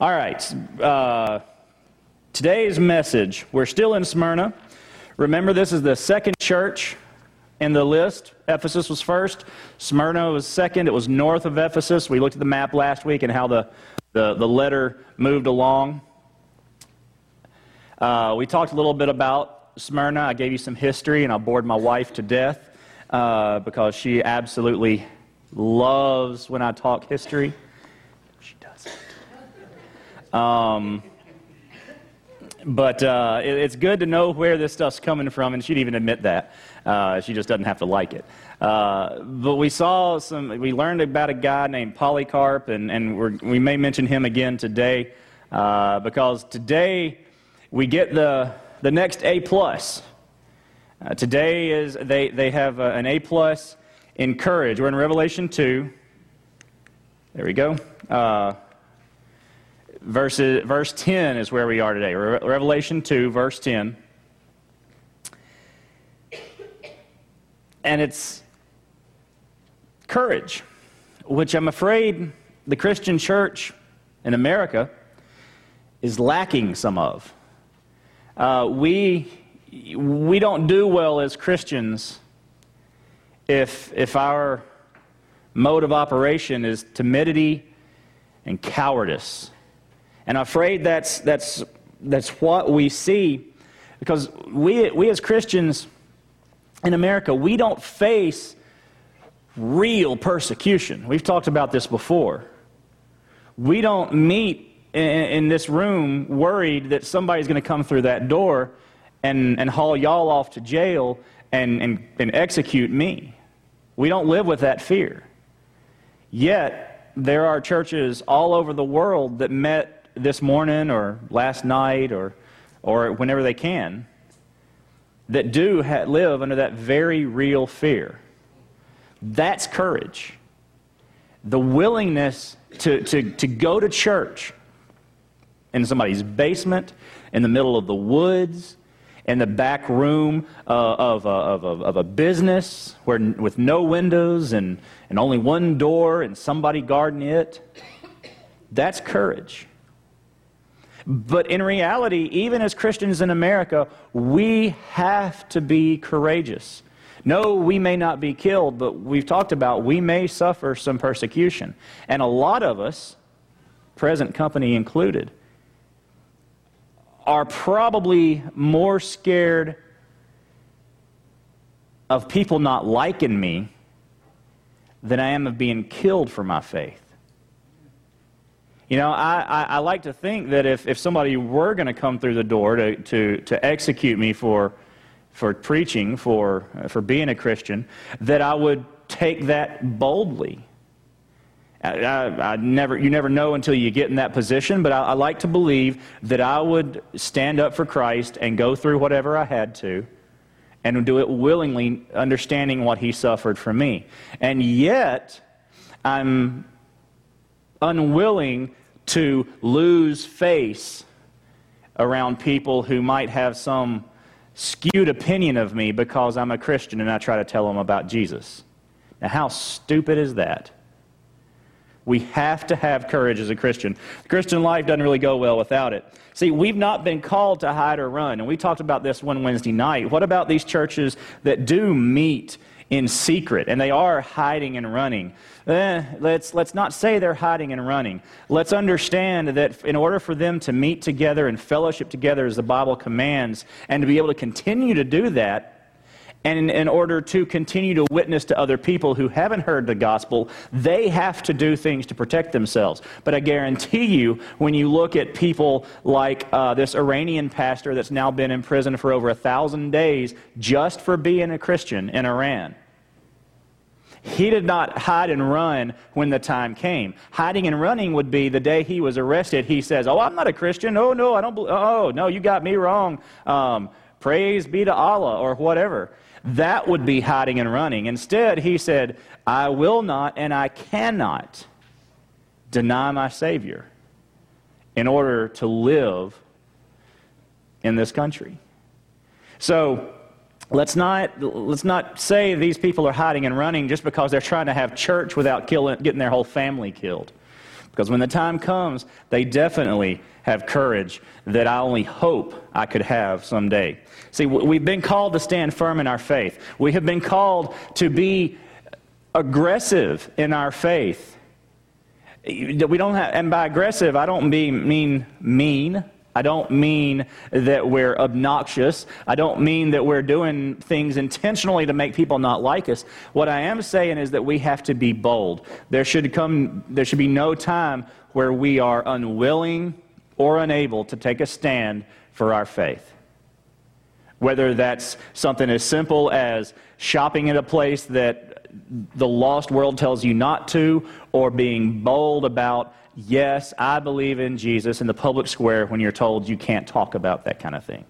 All right. Uh, today's message. We're still in Smyrna. Remember, this is the second church in the list. Ephesus was first, Smyrna was second. It was north of Ephesus. We looked at the map last week and how the, the, the letter moved along. Uh, we talked a little bit about Smyrna. I gave you some history, and I bored my wife to death uh, because she absolutely loves when I talk history. Um, but uh, it, it's good to know where this stuff's coming from, and she'd even admit that. Uh, she just doesn't have to like it. Uh, but we saw some, we learned about a guy named Polycarp, and, and we may mention him again today, uh, because today we get the, the next A plus. Uh, today is they, they have uh, an A plus in courage. We're in Revelation 2. There we go. Verse, verse 10 is where we are today. Re- Revelation 2, verse 10. And it's courage, which I'm afraid the Christian church in America is lacking some of. Uh, we, we don't do well as Christians if, if our mode of operation is timidity and cowardice. And I'm afraid that's, that's, that's what we see because we, we as Christians in America, we don't face real persecution. We've talked about this before. We don't meet in, in this room worried that somebody's going to come through that door and, and haul y'all off to jail and, and, and execute me. We don't live with that fear. Yet, there are churches all over the world that met this morning or last night or, or whenever they can that do ha- live under that very real fear. That's courage. The willingness to, to, to go to church in somebody's basement, in the middle of the woods, in the back room uh, of, a, of, a, of a business where, with no windows and, and only one door and somebody guarding it. That's courage. But in reality, even as Christians in America, we have to be courageous. No, we may not be killed, but we've talked about we may suffer some persecution. And a lot of us, present company included, are probably more scared of people not liking me than I am of being killed for my faith. You know, I, I, I, like to think that if, if somebody were going to come through the door to, to, to execute me for, for preaching, for, for being a Christian, that I would take that boldly. I, I, I never, you never know until you get in that position, but I, I like to believe that I would stand up for Christ and go through whatever I had to and do it willingly, understanding what he suffered for me. And yet, I'm unwilling to lose face around people who might have some skewed opinion of me because I'm a Christian and I try to tell them about Jesus. Now, how stupid is that? We have to have courage as a Christian. Christian life doesn't really go well without it. See, we've not been called to hide or run, and we talked about this one Wednesday night. What about these churches that do meet in secret and they are hiding and running? Eh, let's, let's not say they're hiding and running. Let's understand that in order for them to meet together and fellowship together as the Bible commands, and to be able to continue to do that, and in, in, order to continue to witness to other people who haven't heard the gospel, they have to do things to protect themselves. But I guarantee you, when you look at people like uh, this Iranian pastor that's now been in prison for over a thousand days just for being a Christian in Iran, he did not hide and run when the time came. Hiding and running would be the day he was arrested. He says, "Oh, I'm not a Christian. Oh no, I don't. Oh no, you got me wrong. Um, praise be to Allah or whatever." That would be hiding and running. Instead, he said, "I will not and I cannot deny my Savior in order to live in this country." So Let's not, let's not say these people are hiding and running just because they're trying to have church without killing, getting their whole family killed. Because when the time comes, they definitely have courage that I only hope I could have someday. See, we've been called to stand firm in our faith. We have been called to be aggressive in our faith. We don't have, and by aggressive, I don't mean mean. I don't mean that we're obnoxious. I don't mean that we're doing things intentionally to make people not like us. What I am saying is that we have to be bold. There should come there should be no time where we are unwilling or unable to take a stand for our faith. Whether that's something as simple as shopping at a place that the lost world tells you not to, or being bold about yes, I believe in Jesus in the public square when you're told you can't talk about that kind of thing.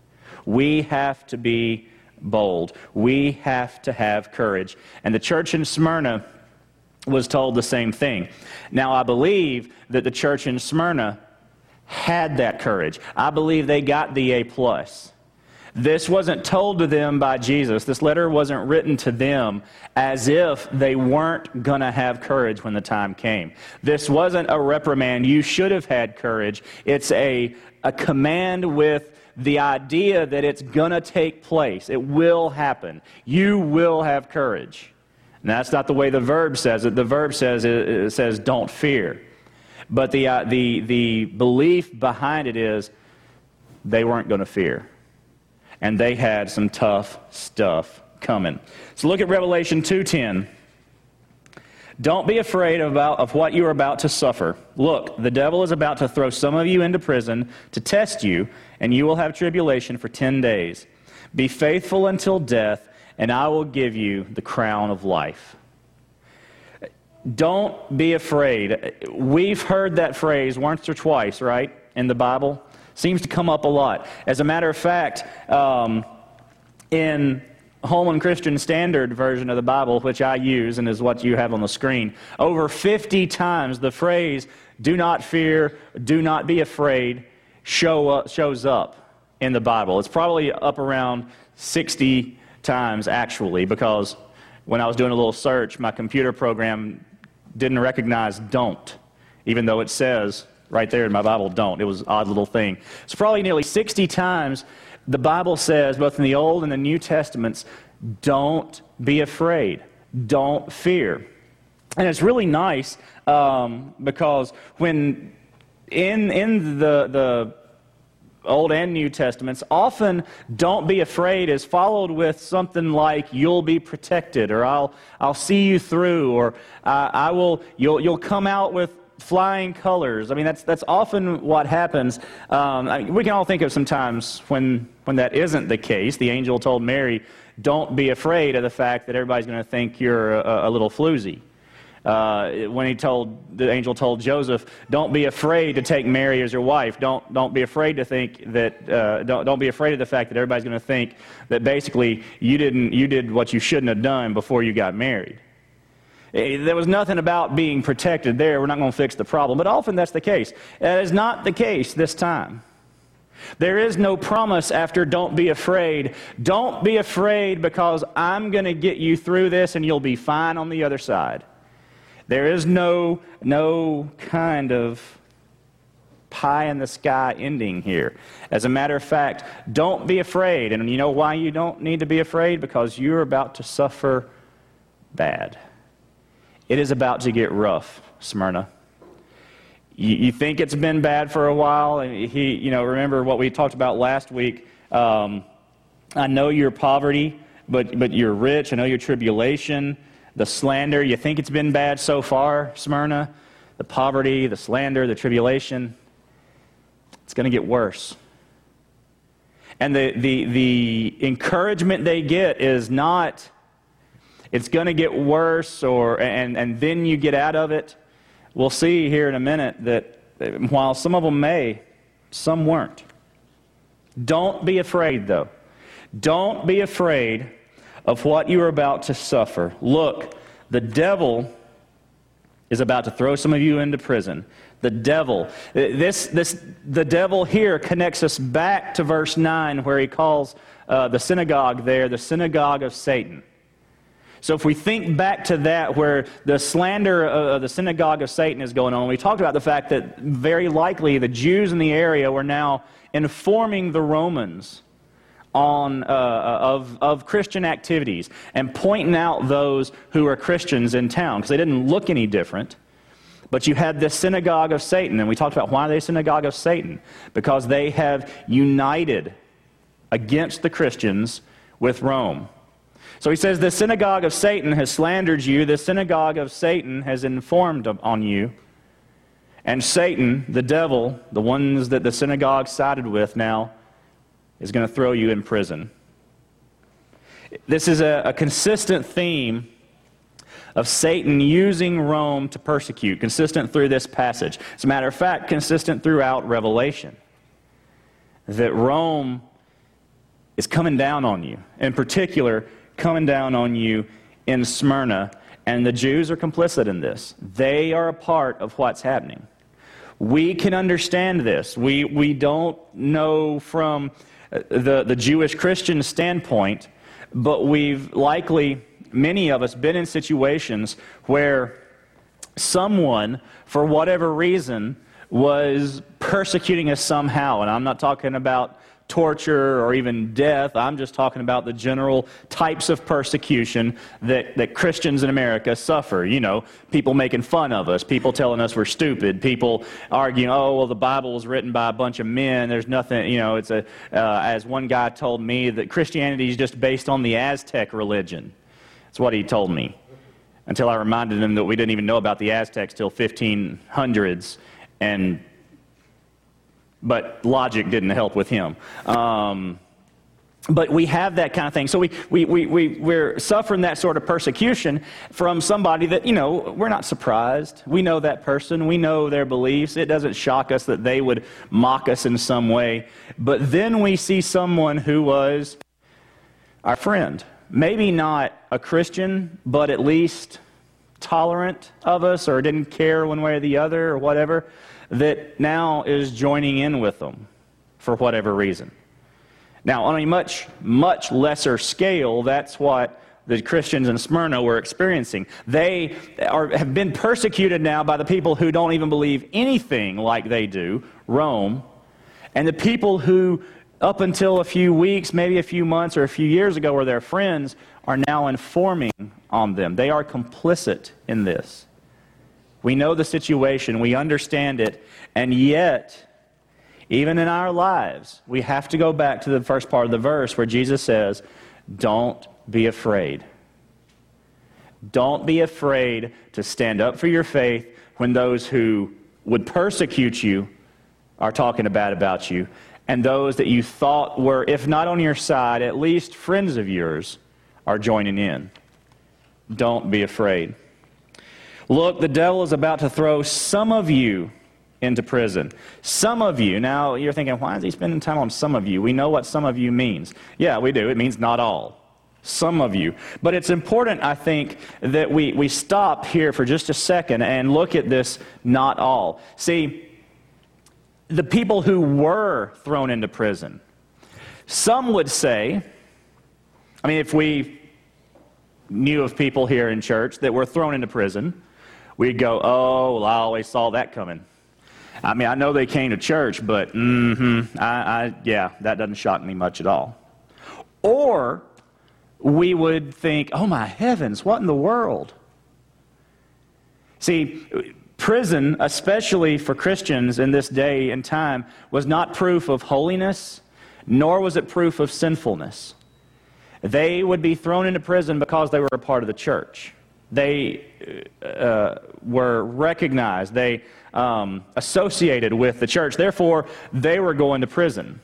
We have to be bold. We have to have courage. And the church in Smyrna was told the same thing. Now, I believe that the church in Smyrna had that courage. I believe they got the A plus. This wasn't told to them by Jesus. This letter wasn't written to them as if they weren't going to have courage when the time came. This wasn't a reprimand. You should have had courage. It's a, a command with the idea that it's going to take place. It will happen. You will have courage. And that's not the way the verb says it. The verb says it, it says don't fear. But the, uh, the, the belief behind it is they weren't going to fear and they had some tough stuff coming. So look at Revelation 2:10. Don't be afraid about, of what you are about to suffer. Look, the devil is about to throw some of you into prison to test you, and you will have tribulation for 10 days. Be faithful until death, and I will give you the crown of life. Don't be afraid. We've heard that phrase once or twice, right, in the Bible. Seems to come up a lot. As a matter of fact, um, in Holman Christian Standard version of the Bible, which I use and is what you have on the screen, over 50 times the phrase, do not fear, do not be afraid, show up, shows up in the Bible. It's probably up around 60 times actually, because when I was doing a little search, my computer program didn't recognize don't, even though it says right there in my Bible, don't. It was an odd little thing. It's probably nearly 60 times the Bible says, both in the Old and the New Testaments, don't be afraid, don't fear. And it's really nice um, because when in, in the, the Old and New Testaments, often don't be afraid is followed with something like you'll be protected or I'll, I'll see you through or uh, I will, you'll, you'll come out with flying colors. I mean, that's, that's often what happens. Um, I mean, we can all think of some times when, when that isn't the case. The angel told Mary, don't be afraid of the fact that everybody's going to think you're a, a little floozy. Uh, when he told the angel told Joseph, "Don't be afraid to take Mary as your wife. Don't don't be afraid to think that. Uh, don't don't be afraid of the fact that everybody's going to think that basically you didn't you did what you shouldn't have done before you got married." Eh, there was nothing about being protected there. We're not going to fix the problem. But often that's the case. That is not the case this time. There is no promise after don't be afraid. Don't be afraid because I'm going to get you through this and you'll be fine on the other side. There is no, no kind of pie in the sky ending here. As a matter of fact, don't be afraid. And you know why you don't need to be afraid? Because you're about to suffer bad. It is about to get rough, Smyrna. You, you think it's been bad for a while. and He, you know, remember what we talked about last week. Um, I know your poverty, but, but you're rich. I know your tribulation, the slander. You think it's been bad so far, Smyrna? The poverty, the slander, the tribulation. It's going to get worse. And the, the, the encouragement they get is not it's going to get worse, or, and, and then you get out of it. We'll see here in a minute that while some of them may, some weren't. Don't be afraid, though. Don't be afraid of what you are about to suffer. Look, the devil is about to throw some of you into prison. The devil. This, this, the devil here connects us back to verse 9 where he calls uh, the synagogue there the synagogue of Satan. So if we think back to that, where the slander of the synagogue of Satan is going on, we talked about the fact that very likely the Jews in the area were now informing the Romans on, uh, of, of Christian activities and pointing out those who are Christians in town because they didn't look any different. But you had this synagogue of Satan, and we talked about why are they synagogue of Satan because they have united against the Christians with Rome. So he says, The synagogue of Satan has slandered you, the synagogue of Satan has informed on you. And Satan, the devil, the ones that the synagogue sided with now, is going to throw you in prison. This is a, a consistent theme of Satan using Rome to persecute, consistent through this passage. As a matter of fact, consistent throughout Revelation. That Rome is coming down on you. In particular, coming down on you in Smyrna. And the Jews are complicit in this. They are a part of what's happening. We can understand this. We, we don't know from uh, the, the Jewish Christian standpoint, but we've likely, many of us, been in situations where someone, for whatever reason, was persecuting us somehow. And I'm not talking about torture or even death. I'm just talking about the general types of persecution that, that Christians in America suffer. You know, people making fun of us, people telling us we're stupid, people arguing, oh, well, the Bible was written by a bunch of men. There's nothing, you know, it's a, uh, as one guy told me, that Christianity is just based on the Aztec religion. That's what he told me. Until I reminded him that we didn't even know about the Aztecs till 1500s. And but logic didn't help with him. Um, but we have that kind of thing. So we, we, we, we, we're suffering that sort of persecution from somebody that, you know, we're not surprised. We know that person. We know their beliefs. It doesn't shock us that they would mock us in some way. But then we see someone who was our friend. Maybe not a Christian, but at least tolerant of us or didn't care one way or the other or whatever that now is joining in with them for whatever reason. Now, on a much, much lesser scale, that's what the Christians in Smyrna were experiencing. They are, have been persecuted now by the people who don't even believe anything like they do, Rome, and the people who, up until a few weeks, maybe a few months or a few years ago, were their friends, are now informing on them. They are complicit in this. We know the situation, we understand it, and yet, even in our lives, we have to go back to the first part of the verse where Jesus says, Don't be afraid. Don't be afraid to stand up for your faith when those who would persecute you are talking bad about you, and those that you thought were, if not on your side, at least friends of yours, are joining in. Don't be afraid. Look, the devil is about to throw some of you into prison. Some of you. Now, you're thinking, why is he spending time on some of you? We know what some of you means. Yeah, we do. It means not all. Some of you. But it's important, I think, that we, we stop here for just a second and look at this not all. See, the people who were thrown into prison, some would say, I mean, if we knew of people here in church that were thrown into prison, we'd go, oh, well, I always saw that coming. I mean, I know they came to church, but mm-hmm, I, I, yeah, that doesn't shock me much at all. Or we would think, oh my heavens, what in the world? See, prison, especially for Christians in this day and time, was not proof of holiness, nor was it proof of sinfulness. They would be thrown into prison because they were a part of the church. They uh, were recognized, they um, associated with the church. Therefore, they were going to prison.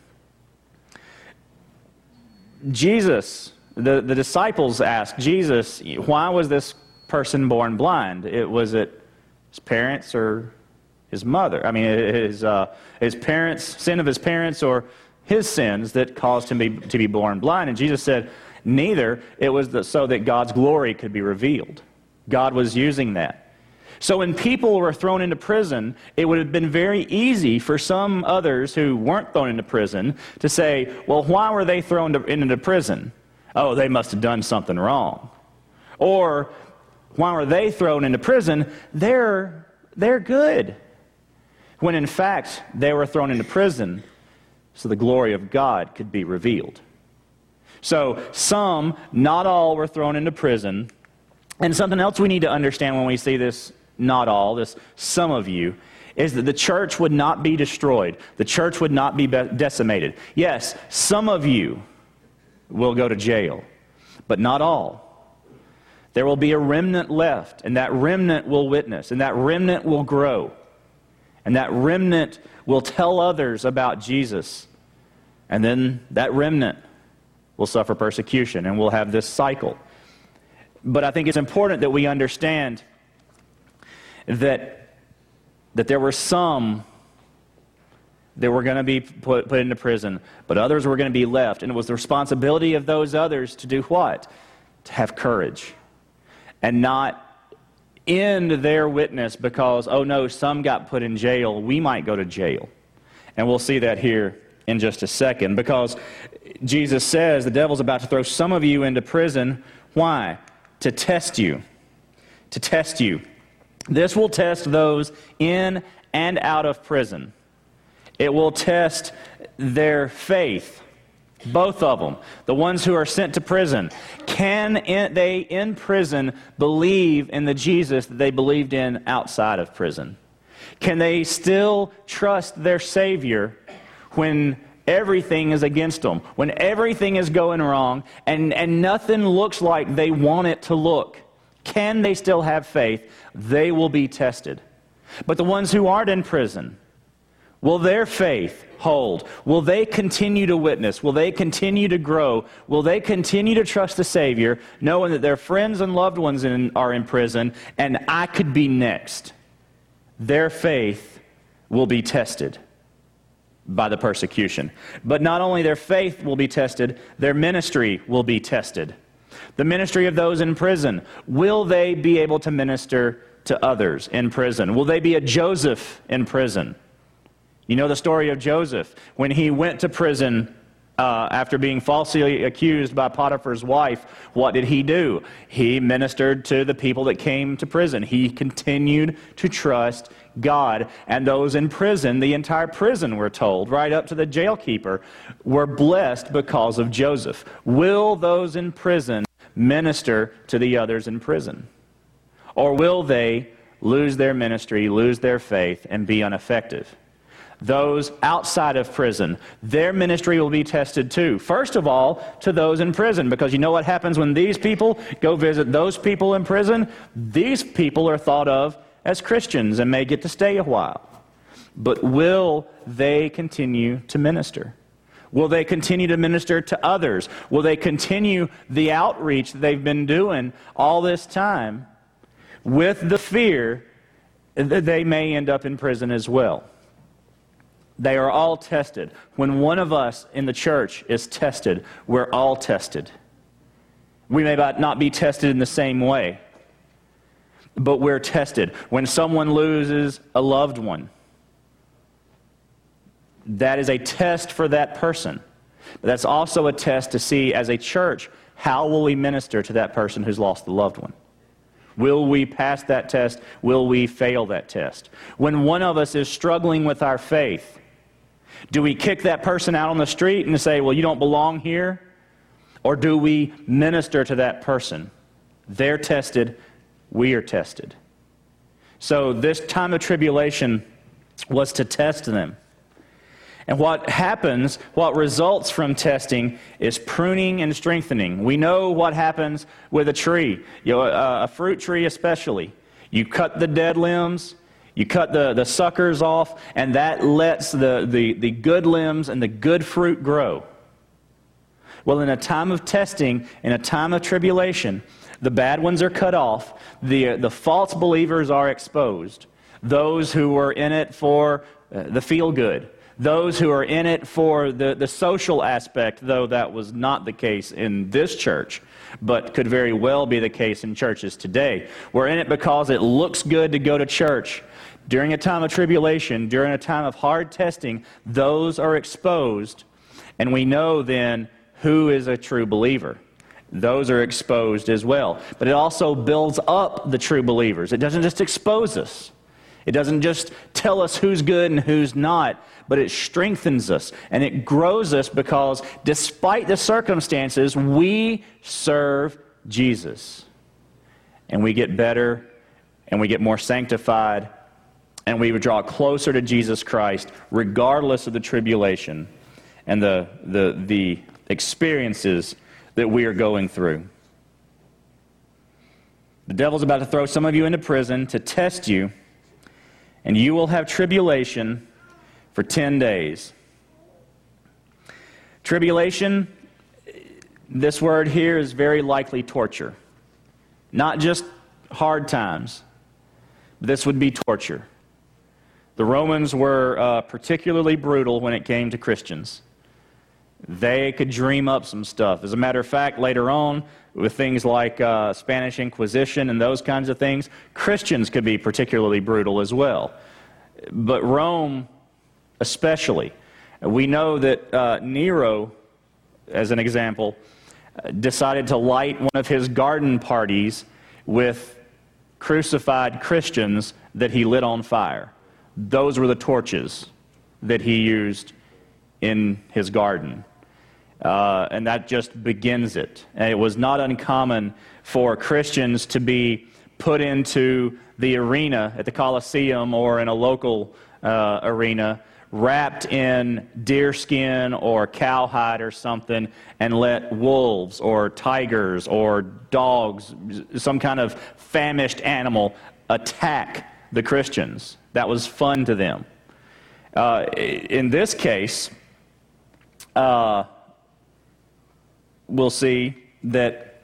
Jesus, the, the disciples asked Jesus, why was this person born blind? It, was it his parents or his mother? I mean, his, uh, his parents, sin of his parents, or his sins that caused him be, to be born blind? And Jesus said, neither. It was the, so that God's glory could be revealed. God was using that. So when people were thrown into prison, it would have been very easy for some others who weren't thrown into prison to say, well, why were they thrown into prison? Oh, they must have done something wrong. Or why were they thrown into prison? They're, they're good. When in fact, they were thrown into prison so the glory of God could be revealed. So, some, not all, were thrown into prison. And something else we need to understand when we see this, not all, this some of you, is that the church would not be destroyed. The church would not be decimated. Yes, some of you will go to jail, but not all. There will be a remnant left, and that remnant will witness, and that remnant will grow, and that remnant will tell others about Jesus. And then that remnant will suffer persecution, and we'll have this cycle. But I think it's important that we understand that, that there were some that were going to be put, put into prison, but others were going to be left. And it was the responsibility of those others to do what? To have courage and not end their witness because, oh no, some got put in jail. We might go to jail. And we'll see that here in just a second because Jesus says the devil's about to throw some of you into prison. Why? To test you. To test you. This will test those in and out of prison. It will test their faith. Both of them. The ones who are sent to prison. Can they in prison believe in the Jesus that they believed in outside of prison? Can they still trust their Savior when everything is against them, when everything is going wrong and, and nothing looks like they want it to look? Can they still have faith? They will be tested. But the ones who aren't in prison, Will their faith hold? Will they continue to witness? Will they continue to grow? Will they continue to trust the Savior, knowing that their friends and loved ones in, are in prison and I could be next? Their faith will be tested by the persecution. But not only their faith will be tested, their ministry will be tested. The ministry of those in prison, will they be able to minister to others in prison? Will they be a Joseph in prison? You know the story of Joseph. When he went to prison uh, after being falsely accused by Potiphar's wife, what did he do? He ministered to the people that came to prison. He continued to trust God. And those in prison, the entire prison, we're told, right up to the jailkeeper, were blessed because of Joseph. Will those in prison minister to the others in prison? Or will they lose their ministry, lose their faith, and be ineffective? those outside of prison. Their ministry will be tested too. First of all, to those in prison, because you know what happens when these people go visit those people in prison? These people are thought of as Christians and may get to stay a while. But will they continue to minister? Will they continue to minister to others? Will they continue the outreach that they've been doing all this time with the fear that they may end up in prison as well? They are all tested. When one of us in the church is tested, we're all tested. We may not be tested in the same way, but we're tested. When someone loses a loved one, that is a test for that person. But that's also a test to see, as a church, how will we minister to that person who's lost the loved one? Will we pass that test? Will we fail that test? When one of us is struggling with our faith, do we kick that person out on the street and say, well, you don't belong here? Or do we minister to that person? They're tested, we are tested. So this time of tribulation was to test them. And what happens, what results from testing, is pruning and strengthening. We know what happens with a tree, you know, a, a fruit tree especially. You cut the dead limbs, you cut the, the suckers off, and that lets the, the, the good limbs and the good fruit grow. Well, in a time of testing, in a time of tribulation, the bad ones are cut off, the, the false believers are exposed. Those who were in it for uh, the feel good, those who are in it for the, the social aspect, though that was not the case in this church, but could very well be the case in churches today. We're in it because it looks good to go to church. During a time of tribulation, during a time of hard testing, those are exposed, and we know then who is a true believer. Those are exposed as well. But it also builds up the true believers. It doesn't just expose us, it doesn't just tell us who's good and who's not, but it strengthens us and it grows us because despite the circumstances, we serve Jesus. And we get better and we get more sanctified and we draw closer to Jesus Christ regardless of the tribulation and the, the, the experiences that we are going through. The devil's about to throw some of you into prison to test you, and you will have tribulation for 10 days. Tribulation, this word here is very likely torture. Not just hard times, this would be torture. The Romans were uh, particularly brutal when it came to Christians. They could dream up some stuff. As a matter of fact, later on, with things like uh, Spanish Inquisition and those kinds of things, Christians could be particularly brutal as well. But Rome, especially, we know that uh, Nero, as an example, decided to light one of his garden parties with crucified Christians that he lit on fire. Those were the torches that he used in his garden. Uh, and that just begins it. And it was not uncommon for Christians to be put into the arena at the Colosseum or in a local uh, arena, wrapped in deerskin or cowhide or something, and let wolves or tigers or dogs, some kind of famished animal, attack the Christians. That was fun to them. Uh, in this case, uh, we'll see that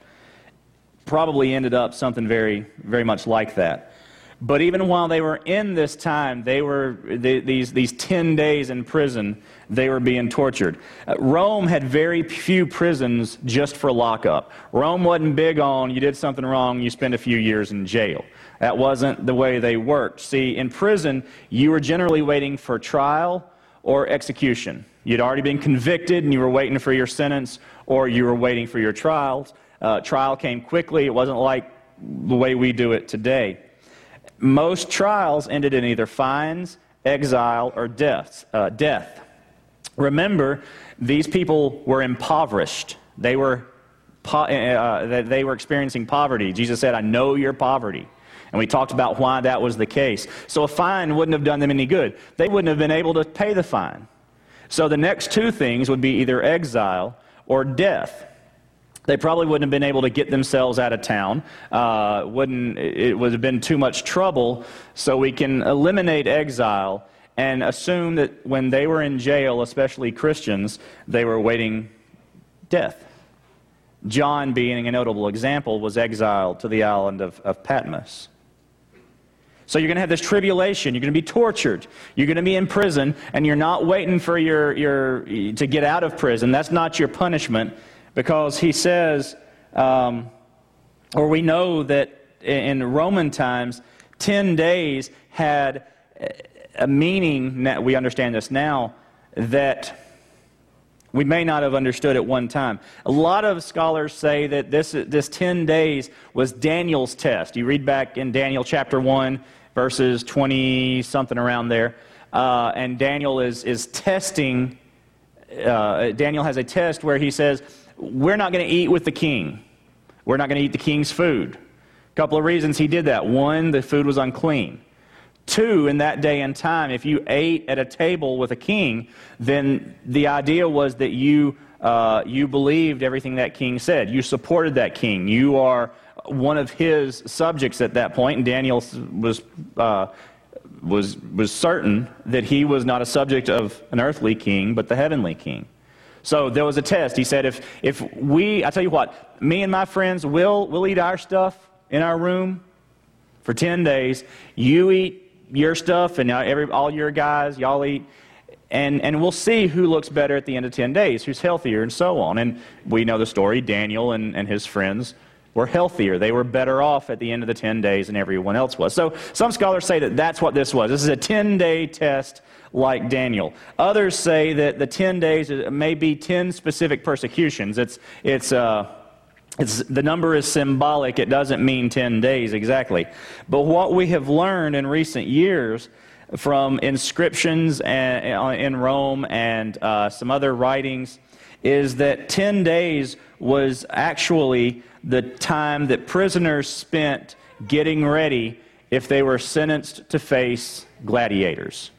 probably ended up something very, very much like that. But even while they were in this time, they were these these ten days in prison. They were being tortured. Uh, Rome had very few prisons just for lockup. Rome wasn't big on you did something wrong, you spend a few years in jail. That wasn't the way they worked. See, in prison, you were generally waiting for trial or execution. You'd already been convicted and you were waiting for your sentence, or you were waiting for your trials. Uh, trial came quickly. It wasn't like the way we do it today. Most trials ended in either fines, exile, or death. Uh, death. Remember, these people were impoverished. They were, po- uh, they were experiencing poverty. Jesus said, I know your poverty. And we talked about why that was the case. So a fine wouldn't have done them any good. They wouldn't have been able to pay the fine. So the next two things would be either exile or death. They probably wouldn't have been able to get themselves out of town. Uh, wouldn't, it would have been too much trouble. So we can eliminate exile and assume that when they were in jail, especially Christians, they were awaiting death. John, being a notable example, was exiled to the island of, of Patmos. So you're going to have this tribulation. You're going to be tortured. You're going to be in prison, and you're not waiting for your, your to get out of prison. That's not your punishment, because he says, um, or we know that in Roman times, ten days had a meaning. That We understand this now that we may not have understood at one time. A lot of scholars say that this, this 10 days was Daniel's test. You read back in Daniel chapter 1, verses 20 something around there. Uh, and Daniel is, is testing, uh, Daniel has a test where he says, We're not going to eat with the king. We're not going to eat the king's food. A couple of reasons he did that. One, the food was unclean. Two, in that day and time, if you ate at a table with a king, then the idea was that you, uh, you believed everything that king said. You supported that king. You are one of his subjects at that point. point, and Daniel was, uh, was, was certain that he was not a subject of an earthly king, but the heavenly king. So there was a test. He said, if, if we, I tell you what, me and my friends, will we'll eat our stuff in our room for 10 days. You eat your stuff, and every, all your guys, y'all eat. And, and we'll see who looks better at the end of 10 days, who's healthier, and so on. And we know the story Daniel and, and his friends were healthier. They were better off at the end of the 10 days than everyone else was. So some scholars say that that's what this was. This is a 10 day test like Daniel. Others say that the 10 days may be 10 specific persecutions. It's, it's, uh, It's, the number is symbolic. It doesn't mean 10 days exactly. But what we have learned in recent years from inscriptions in Rome and uh, some other writings is that 10 days was actually the time that prisoners spent getting ready if they were sentenced to face gladiators.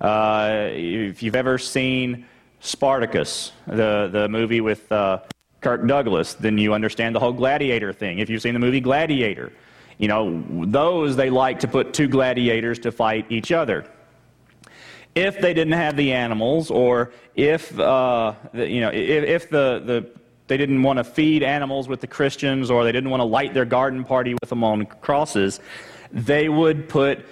Uh, if you've ever seen Spartacus, the, the movie with uh, Kirk Douglas, then you understand the whole gladiator thing. If you've seen the movie Gladiator, you know, those they like to put two gladiators to fight each other. If they didn't have the animals, or if, uh, you know, if, if the, the, they didn't want to feed animals with the Christians, or they didn't want to light their garden party with them on crosses, they would put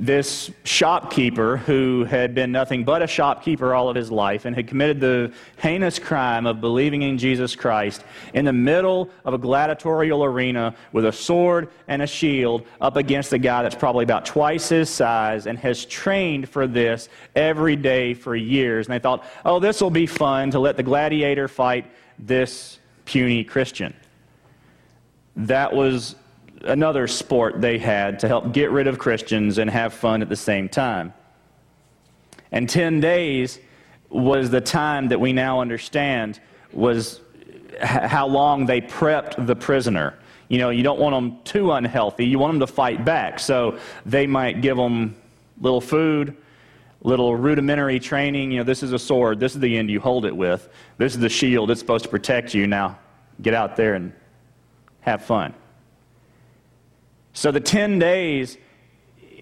this shopkeeper who had been nothing but a shopkeeper all of his life and had committed the heinous crime of believing in Jesus Christ in the middle of a gladiatorial arena with a sword and a shield up against a guy that's probably about twice his size and has trained for this every day for years. And they thought, oh, this will be fun to let the gladiator fight this puny Christian. That was another sport they had to help get rid of Christians and have fun at the same time. And 10 days was the time that we now understand was how long they prepped the prisoner. You know, you don't want them too unhealthy. You want them to fight back. So they might give them little food, little rudimentary training. You know, this is a sword. This is the end you hold it with. This is the shield. It's supposed to protect you. Now get out there and have fun. So the 10 days,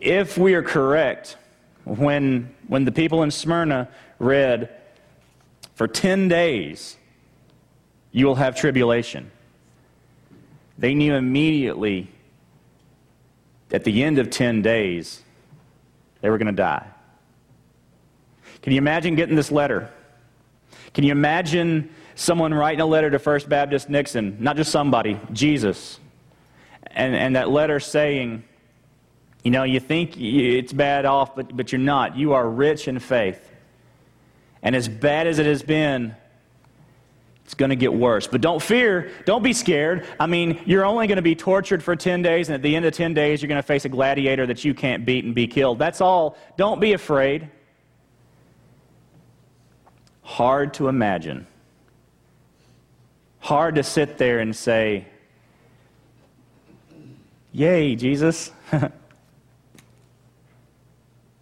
if we are correct, when, when the people in Smyrna read, for 10 days you will have tribulation, they knew immediately at the end of 10 days they were going to die. Can you imagine getting this letter? Can you imagine someone writing a letter to First Baptist Nixon? Not just somebody, Jesus and, and that letter saying, you know, you think it's bad off, but, but you're not. You are rich in faith. And as bad as it has been, it's going to get worse. But don't fear. Don't be scared. I mean, you're only going to be tortured for 10 days, and at the end of 10 days, you're going to face a gladiator that you can't beat and be killed. That's all. Don't be afraid. Hard to imagine. Hard to sit there and say, Yay, Jesus.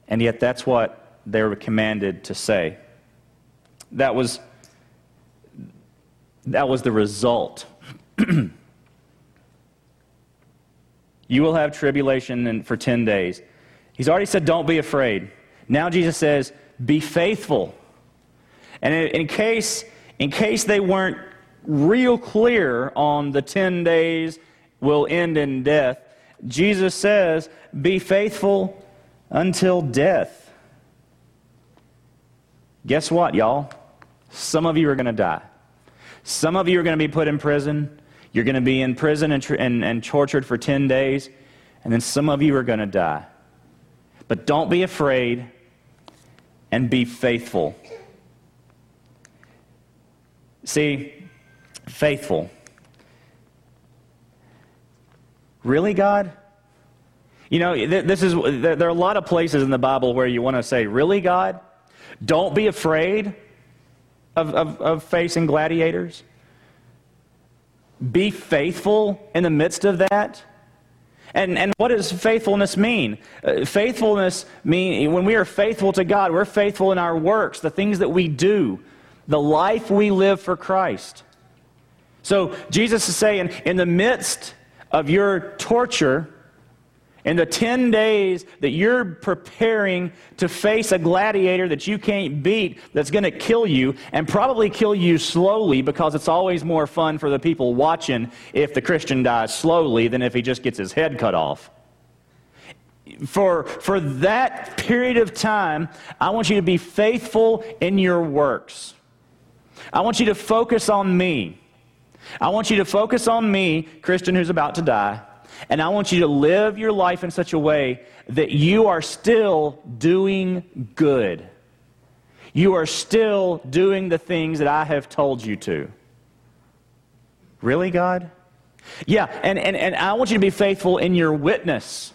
and yet, that's what they were commanded to say. That was, that was the result. you will have tribulation for 10 days. He's already said, don't be afraid. Now, Jesus says, be faithful. And in case, in case they weren't real clear on the 10 days will end in death, Jesus says, Be faithful until death. Guess what, y'all? Some of you are going to die. Some of you are going to be put in prison. You're going to be in prison and, and, and tortured for 10 days. And then some of you are going to die. But don't be afraid and be faithful. See, faithful Really, God? You know, this is, there are a lot of places in the Bible where you want to say, Really, God? Don't be afraid of, of, of facing gladiators. Be faithful in the midst of that. And, and what does faithfulness mean? Uh, faithfulness mean when we are faithful to God, we're faithful in our works, the things that we do, the life we live for Christ. So Jesus is saying, in the midst of your torture, in the 10 days that you're preparing to face a gladiator that you can't beat, that's going to kill you, and probably kill you slowly because it's always more fun for the people watching if the Christian dies slowly than if he just gets his head cut off. For, for that period of time, I want you to be faithful in your works. I want you to focus on me. I want you to focus on me, Christian who's about to die, and I want you to live your life in such a way that you are still doing good. You are still doing the things that I have told you to. Really, God? Yeah, and, and, and I want you to be faithful in your witness.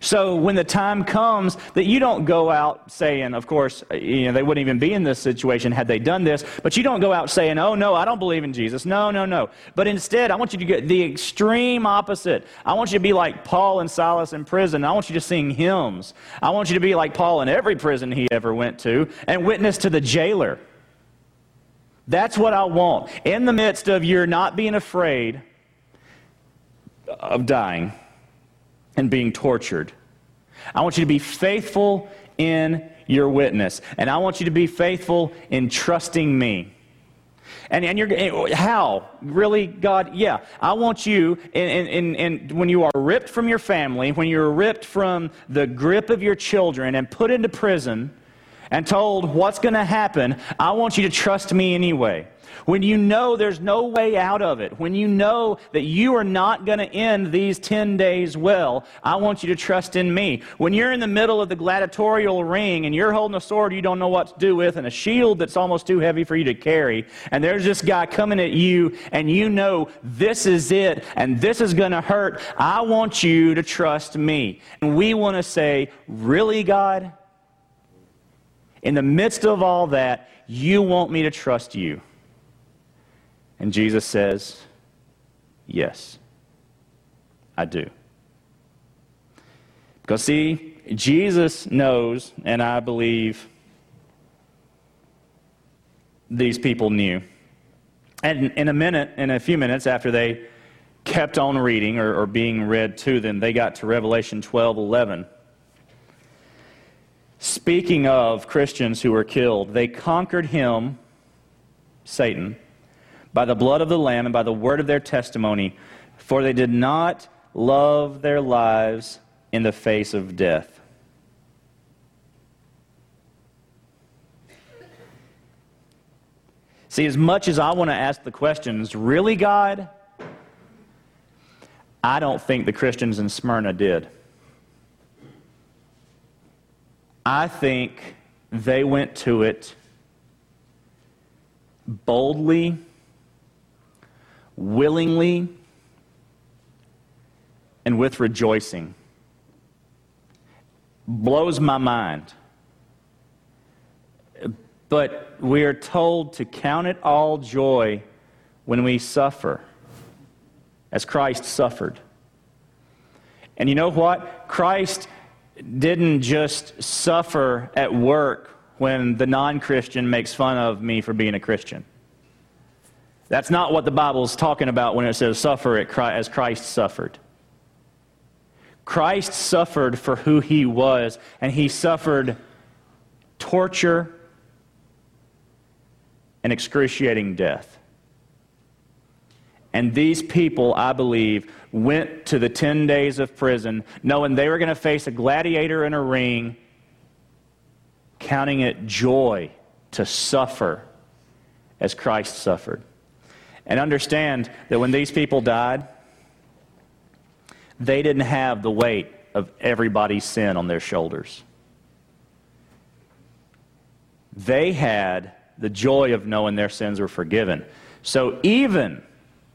So when the time comes that you don't go out saying, of course, uh, you know, they wouldn't even be in this situation had they done this, but you don't go out saying, oh no, I don't believe in Jesus. No, no, no. But instead, I want you to get the extreme opposite. I want you to be like Paul and Silas in prison. I want you to sing hymns. I want you to be like Paul in every prison he ever went to and witness to the jailer. That's what I want. In the midst of your not being afraid of dying and being tortured. I want you to be faithful in your witness. And I want you to be faithful in trusting me. And, and you're, how? Really, God? Yeah. I want you, in, in, in, when you are ripped from your family, when you're ripped from the grip of your children and put into prison and told what's going to happen, I want you to trust me anyway when you know there's no way out of it, when you know that you are not going to end these 10 days well, I want you to trust in me. When you're in the middle of the gladiatorial ring and you're holding a sword you don't know what to do with and a shield that's almost too heavy for you to carry, and there's this guy coming at you and you know this is it and this is going to hurt, I want you to trust me. And we want to say, Really, God? In the midst of all that, you want me to trust you. And Jesus says, Yes, I do. Because, see, Jesus knows, and I believe these people knew. And in a minute, in a few minutes after they kept on reading or, or being read to them, they got to Revelation 12 11. Speaking of Christians who were killed, they conquered him, Satan by the blood of the Lamb and by the word of their testimony, for they did not love their lives in the face of death. See, as much as I want to ask the questions, really, God? I don't think the Christians in Smyrna did. I think they went to it boldly willingly and with rejoicing. Blows my mind. But we are told to count it all joy when we suffer, as Christ suffered. And you know what? Christ didn't just suffer at work when the non Christian makes fun of me for being a Christian. That's not what the Bible is talking about when it says suffer as Christ suffered. Christ suffered for who he was, and he suffered torture and excruciating death. And these people, I believe, went to the 10 days of prison knowing they were going to face a gladiator in a ring, counting it joy to suffer as Christ suffered. And understand that when these people died, they didn't have the weight of everybody's sin on their shoulders. They had the joy of knowing their sins were forgiven. So even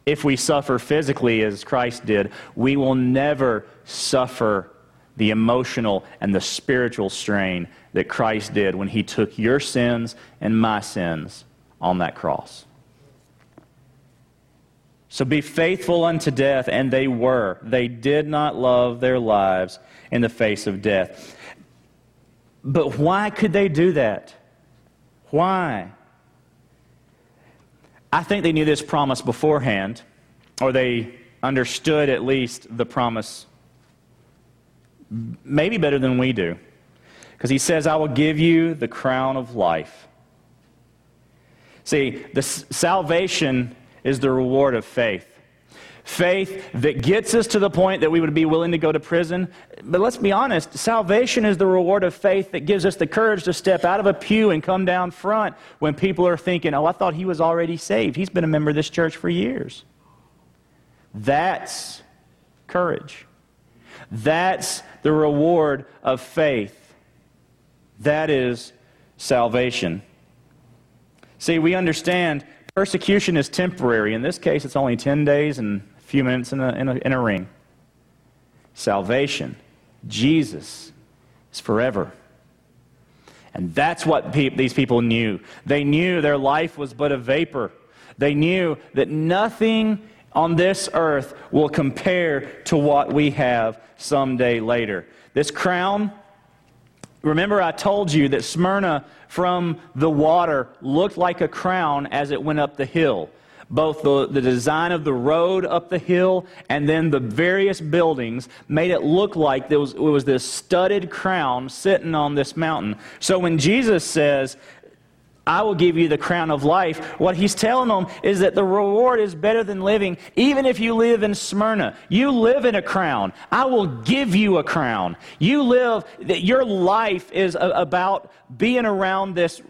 if we suffer physically as Christ did, we will never suffer the emotional and the spiritual strain that Christ did when he took your sins and my sins on that cross. So be faithful unto death, and they were. They did not love their lives in the face of death. But why could they do that? Why? I think they knew this promise beforehand, or they understood at least the promise maybe better than we do. Because he says, I will give you the crown of life. See, the salvation is the reward of faith. Faith that gets us to the point that we would be willing to go to prison. But let's be honest, salvation is the reward of faith that gives us the courage to step out of a pew and come down front when people are thinking, oh, I thought he was already saved. He's been a member of this church for years. That's courage. That's the reward of faith. That is salvation. See, we understand Persecution is temporary. In this case, it's only 10 days and a few minutes in a, in a, in a ring. Salvation, Jesus, is forever. And that's what pe- these people knew. They knew their life was but a vapor. They knew that nothing on this earth will compare to what we have someday later. This crown, remember I told you that Smyrna from the water looked like a crown as it went up the hill both the, the design of the road up the hill and then the various buildings made it look like there was, it was this studded crown sitting on this mountain. So when Jesus says, I will give you the crown of life. What he's telling them is that the reward is better than living, even if you live in Smyrna. You live in a crown. I will give you a crown. You live, that your life is about being around this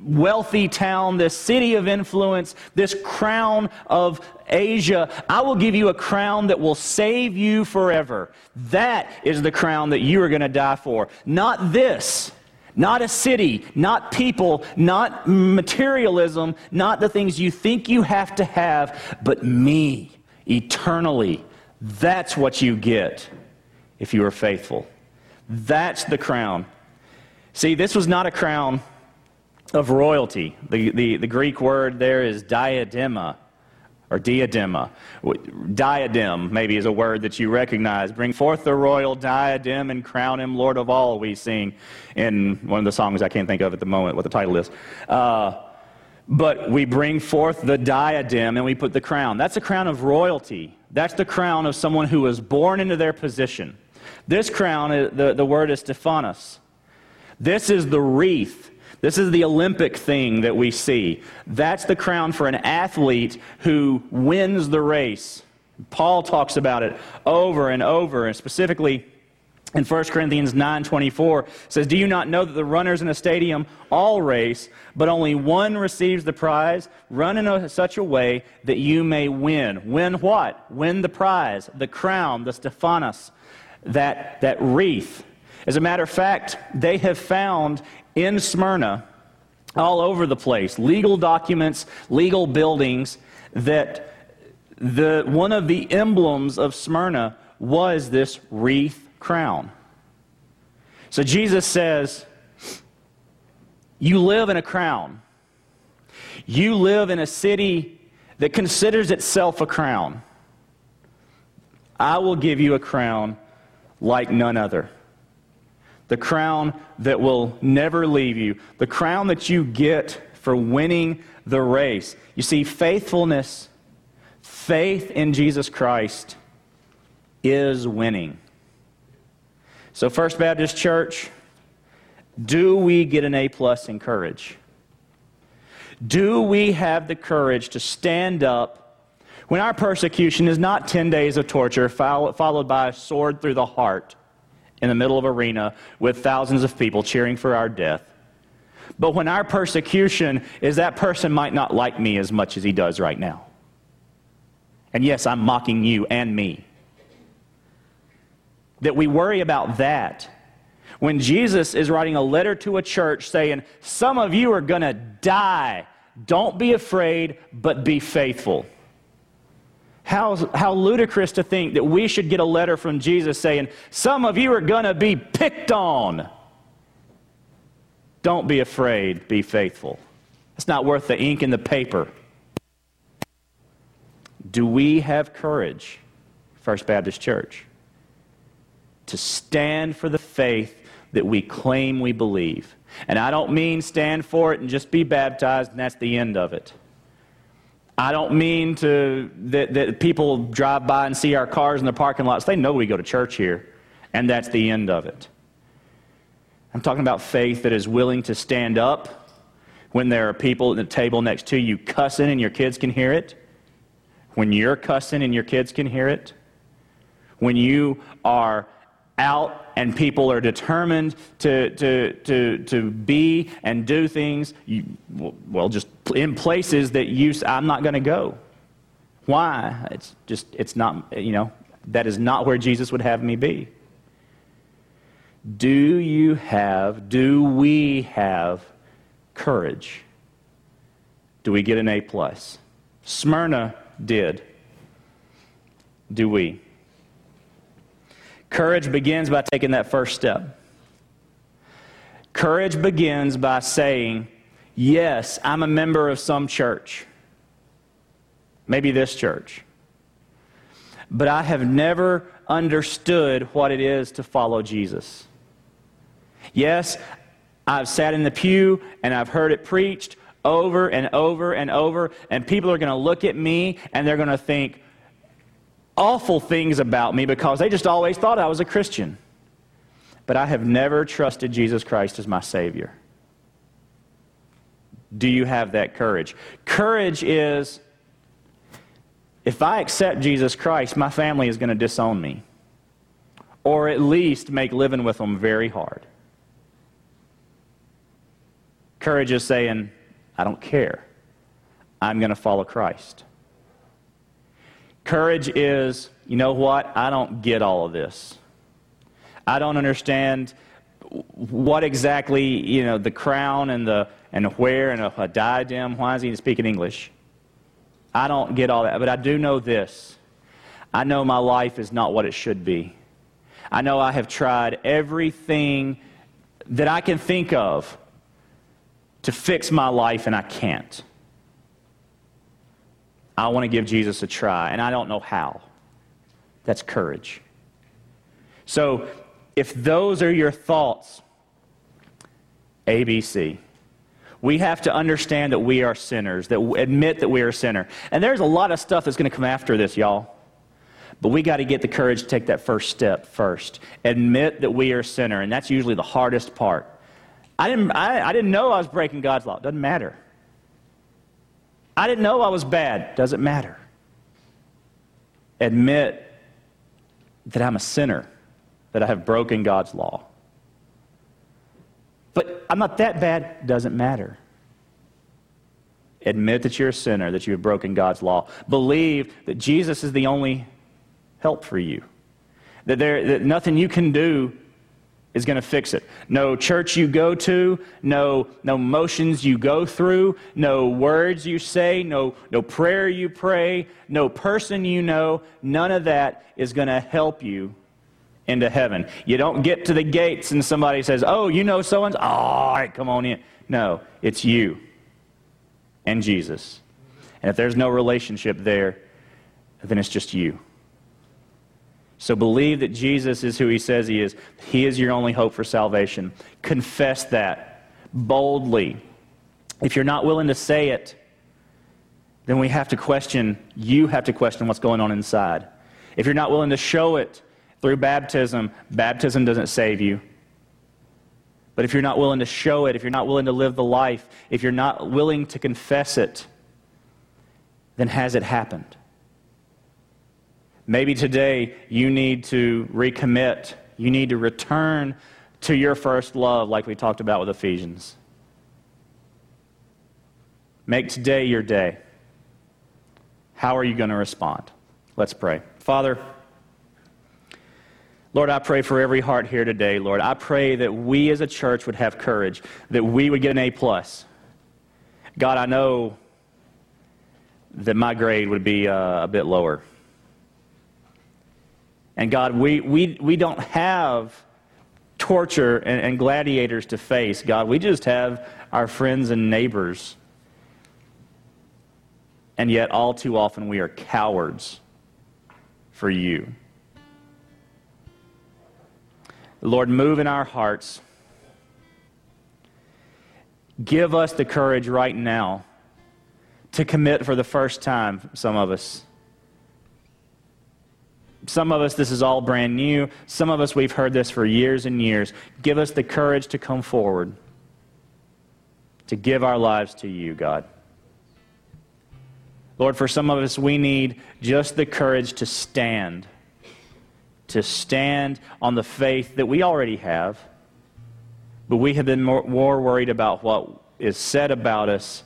wealthy town, this city of influence, this crown of Asia. I will give you a crown that will save you forever. That is the crown that you are going to die for. Not this. Not a city, not people, not materialism, not the things you think you have to have, but me eternally. That's what you get if you are faithful. That's the crown. See, this was not a crown of royalty. The, the, the Greek word there is diadema or diadema. Diadem, maybe, is a word that you recognize. Bring forth the royal diadem and crown him Lord of all, we sing in one of the songs I can't think of at the moment what the title is. Uh, but we bring forth the diadem and we put the crown. That's a crown of royalty. That's the crown of someone who was born into their position. This crown, uh, the, the word is Stephanos. This is the wreath this is the Olympic thing that we see. That's the crown for an athlete who wins the race. Paul talks about it over and over, and specifically in 1 Corinthians 9:24 says, "Do you not know that the runners in a stadium all race, but only one receives the prize? Run in a, such a way that you may win. Win what? Win the prize, the crown, the Stephanos, that that wreath." As a matter of fact, they have found in Smyrna, all over the place, legal documents, legal buildings, that the, one of the emblems of Smyrna was this wreath crown. So Jesus says, You live in a crown. You live in a city that considers itself a crown. I will give you a crown like none other the crown that will never leave you, the crown that you get for winning the race. You see, faithfulness, faith in Jesus Christ is winning. So, First Baptist Church, do we get an A plus in courage? Do we have the courage to stand up when our persecution is not 10 days of torture followed by a sword through the heart? In the middle of arena with thousands of people cheering for our death. But when our persecution is that person might not like me as much as he does right now. And yes, I'm mocking you and me. That we worry about that. When Jesus is writing a letter to a church saying, Some of you are going to die. Don't be afraid, but be faithful. How, how ludicrous to think that we should get a letter from Jesus saying, Some of you are going to be picked on. Don't be afraid, be faithful. It's not worth the ink and the paper. Do we have courage, First Baptist Church, to stand for the faith that we claim we believe? And I don't mean stand for it and just be baptized and that's the end of it. I don't mean to that, that people drive by and see our cars in the parking lots. They know we go to church here, and that's the end of it. I'm talking about faith that is willing to stand up when there are people at the table next to you cussing and your kids can hear it. When you're cussing and your kids can hear it. When you are out and people are determined to, to, to, to be and do things, you, well, just in places that you, I'm not going to go. Why? It's just, it's not, you know, that is not where Jesus would have me be. Do you have, do we have courage do we get an A plus? Smyrna did. Do we? Courage begins by taking that first step. Courage begins by saying, Yes, I'm a member of some church. Maybe this church. But I have never understood what it is to follow Jesus. Yes, I've sat in the pew and I've heard it preached over and over and over, and people are going to look at me and they're going to think awful things about me because they just always thought I was a Christian. But I have never trusted Jesus Christ as my Savior. Do you have that courage? Courage is if I accept Jesus Christ, my family is going to disown me, or at least make living with them very hard. Courage is saying, I don't care. I'm going to follow Christ. Courage is, you know what? I don't get all of this. I don't understand what exactly, you know, the crown and the and where and a, a diadem. Why is he speaking English? I don't get all that, but I do know this. I know my life is not what it should be. I know I have tried everything that I can think of to fix my life, and I can't. I want to give Jesus a try, and I don't know how. That's courage. So, if those are your thoughts, ABC. We have to understand that we are sinners, that admit that we are a sinner. And there's a lot of stuff that's going to come after this, y'all. But we got to get the courage to take that first step first. Admit that we are a sinner, and that's usually the hardest part. I didn't, I, I didn't know I was breaking God's law. Doesn't matter. I didn't know I was bad. Doesn't matter. Admit that I'm a sinner, that I have broken God's law. But I'm not that bad. Doesn't matter. Admit that you're a sinner, that you have broken God's law. Believe that Jesus is the only help for you. That, there, that nothing you can do is going to fix it. No church you go to, no, no motions you go through, no words you say, no, no prayer you pray, no person you know, none of that is going to help you into heaven. You don't get to the gates and somebody says, Oh, you know so and so? All right, come on in. No, it's you and Jesus. And if there's no relationship there, then it's just you. So believe that Jesus is who he says he is. He is your only hope for salvation. Confess that boldly. If you're not willing to say it, then we have to question, you have to question what's going on inside. If you're not willing to show it through baptism, baptism doesn't save you. But if you're not willing to show it, if you're not willing to live the life, if you're not willing to confess it, then has it happened? Maybe today you need to recommit. You need to return to your first love, like we talked about with Ephesians. Make today your day. How are you going to respond? Let's pray. Father, Lord, I pray for every heart here today, Lord. I pray that we as a church would have courage, that we would get an A plus. God, I know that my grade would be uh, a bit lower. And God, we, we, we don't have torture and, and gladiators to face. God, we just have our friends and neighbors. And yet, all too often, we are cowards for you. Lord, move in our hearts. Give us the courage right now to commit for the first time, some of us some of us, this is all brand new. Some of us, we've heard this for years and years. Give us the courage to come forward, to give our lives to you, God. Lord, for some of us, we need just the courage to stand, to stand on the faith that we already have, but we have been more, more worried about what is said about us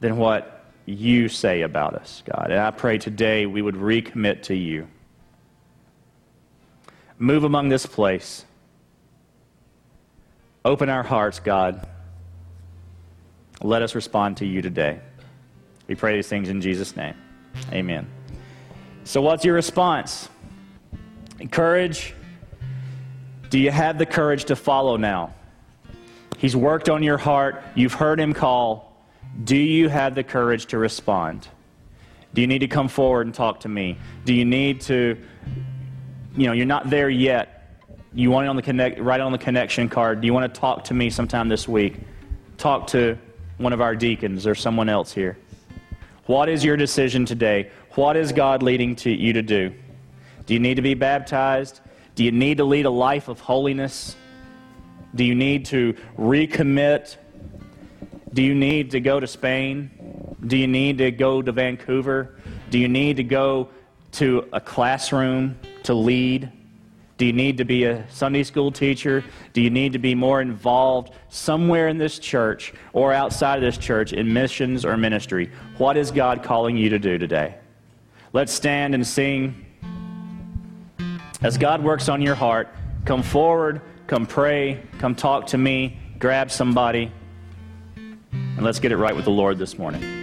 than what you say about us, God. And I pray today we would recommit to you. Move among this place. Open our hearts, God. Let us respond to you today. We pray these things in Jesus' name. Amen. So, what's your response? Courage. Do you have the courage to follow now? He's worked on your heart. You've heard him call. Do you have the courage to respond? Do you need to come forward and talk to me? Do you need to, you know, you're not there yet. You want it on the connect, write it on the connection card. Do you want to talk to me sometime this week? Talk to one of our deacons or someone else here. What is your decision today? What is God leading to you to do? Do you need to be baptized? Do you need to lead a life of holiness? Do you need to recommit? Do you need to go to Spain? Do you need to go to Vancouver? Do you need to go to a classroom to lead? Do you need to be a Sunday school teacher? Do you need to be more involved somewhere in this church or outside of this church in missions or ministry? What is God calling you to do today? Let's stand and sing. As God works on your heart, come forward, come pray, come talk to me, grab somebody, and let's get it right with the Lord this morning.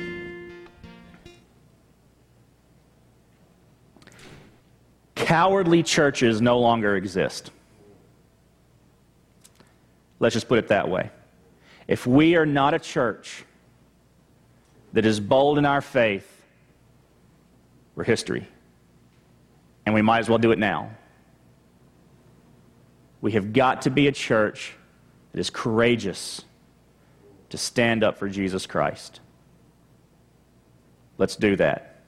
Cowardly churches no longer exist. Let's just put it that way. If we are not a church that is bold in our faith, we're history. And we might as well do it now. We have got to be a church that is courageous to stand up for Jesus Christ. Let's do that.